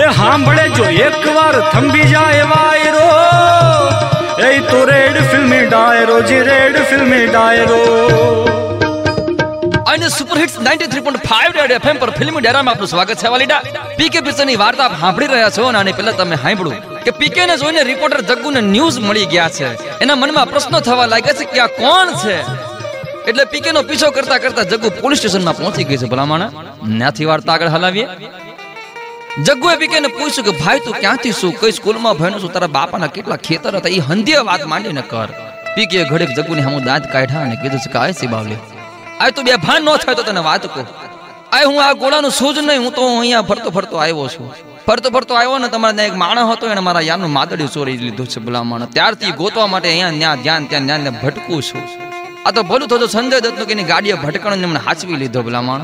એ સાંભળે જો, એકવાર થંભી જાય વાયરો. એ તો રેડ ફિલ્મી ડાયરો, જી રેડ ફિલ્મી ડાયરો. અને સુપર હિટ્સ 93.5 રેડ એફએમ પર ફિલ્મી ડેરામાં આપનું સ્વાગત છે, વાલીડા. પીકે પિક્ચરની વાર્તા આપ સાંભળી રહ્યા છો અને આની પહેલા તમે સાંભળ્યું કે પીકે ને જોઈને રિપોર્ટર જગ્ગુને ન્યૂઝ મળી ગયા છે. એના મનમાં પ્રશ્નો થવા લાગ્યા છે કે આ કોણ છે? એટલે પીકે નો પીછો કરતા કરતા જગ્ગુ પોલીસ સ્ટેશનમાં પહોંચી ગઈ છે ભલામણ. ન્યાથી વાર્તા આગળ હલાવીએ. જગ્ગુએ પીકે પૂછ્યું કે, ભાઈ, તું ક્યાંથી શું કઈ સ્કૂલમાં ભણ્યો છું, તારા બાપાના કેટલા ખેતર હતા? એ હંધીએ વાત માંડીને કર. પીકે ઘડીક જગ્ગુની સામું દાંત કાઢ્યા અને કીધું છે કે, આય સિબાવલી આય, તું બે ભાન ન થાય તો તને વાત કહું. આય, હું આ ગોળાનું સૂજ નહીં, હું તો અહીંયા ફરતો ફરતો આવ્યો છું. ફરતો ફરતો આવ્યો ને, તમારા ત્યાં એક માણસ હતો એને મારા યારનું માદડ્યું ચોરી લીધું છે ભલા ત્યારથી ગોતવા માટે અહીંયા ત્યાં ધ્યાન, ત્યાં ત્યાં ભટકું છું. આ તો ભલું થતો, સંજય દત્તનું કે એની ગાડીએ ભટકણ મને હાચવી લીધો ભલા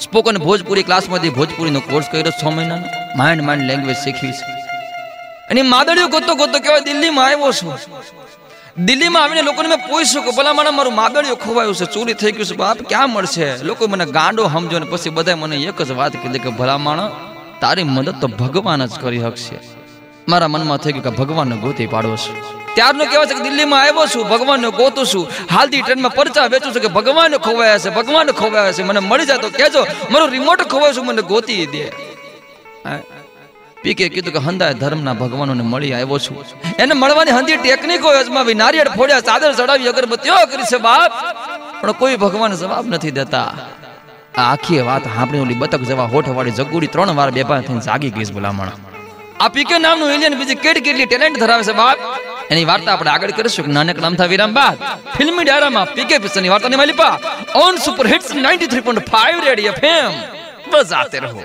સ્પોકન ભોજપુરી ક્લાસમાંથી ભોજપુરીનો કોર્સ કર્યો છ મહિનાનો. માઇન્ડ માઇન્ડ લેંગ્વેજ શીખવી છે. અને માદળીઓ ગોતો ગોતો કહેવાય, દિલ્હીમાં આવ્યો છું. દિલ્હીમાં આવીને લોકોને મેં પૂછ્યું કે, ભલા મને મારું માદળીઓ ખોવાયું છે, ચોરી થઈ ગયું છે, બાપ, ક્યાં મળશે? લોકો મને ગાંડો સમજો ને પછી બધા મને એક જ વાત કીધી કે, ભલા માણસ, તારી મદદ તો ભગવાન જ કરી શકશે. મારા મનમાં થઈ ગયું કે ભગવાનનો ગોતી પાડવો છે. ત્યારનું કહેવાય છે કે દિલ્હીમાં આવ્યો છું, ભગવાનને ગોતું છું. હાલથી ટ્રેનમાં પરચા વેચું છું કે ભગવાન ખોવાયા છે ભગવાન ખોવાયા છે. મને મળી જાય તો કહેજો, મારું રિમોટ ખોવાયું છું, મને ગોતી દે. પીકે કીધું કે હંદાય ધર્મના ભગવાનોને મળી આવ્યો છું. એને મળવાની હંધી ટેકનિકો અજમાવી નારિયેળ ફોડ્યા, ચાદર ચડાવી, અગરબત્તીઓ કરી છે, બાપ. પણ કોઈ ભગવાન જવાબ નથી દેતા. આ આખી વાત સાંભળી ઓલી બતક જવા હોઠવાળી જગુડી ત્રણ વાર બેભાન થઈને જાગી ગઈ છે, ભલામણ. આ પીકે નામનું એલિયન બીજી કેટ કેટલી ટેલેન્ટ ધરાવે છે બાપ? એની વાર્તા આપણે આગળ કરીશું. કે નાનક નામ થા વિરામ બાદ. ફિલ્મી ડાયરામાં પીકે પિક્ચરની વાર્તાની માલિપા. On super hits 93.5 radio FM બજાતે રહો.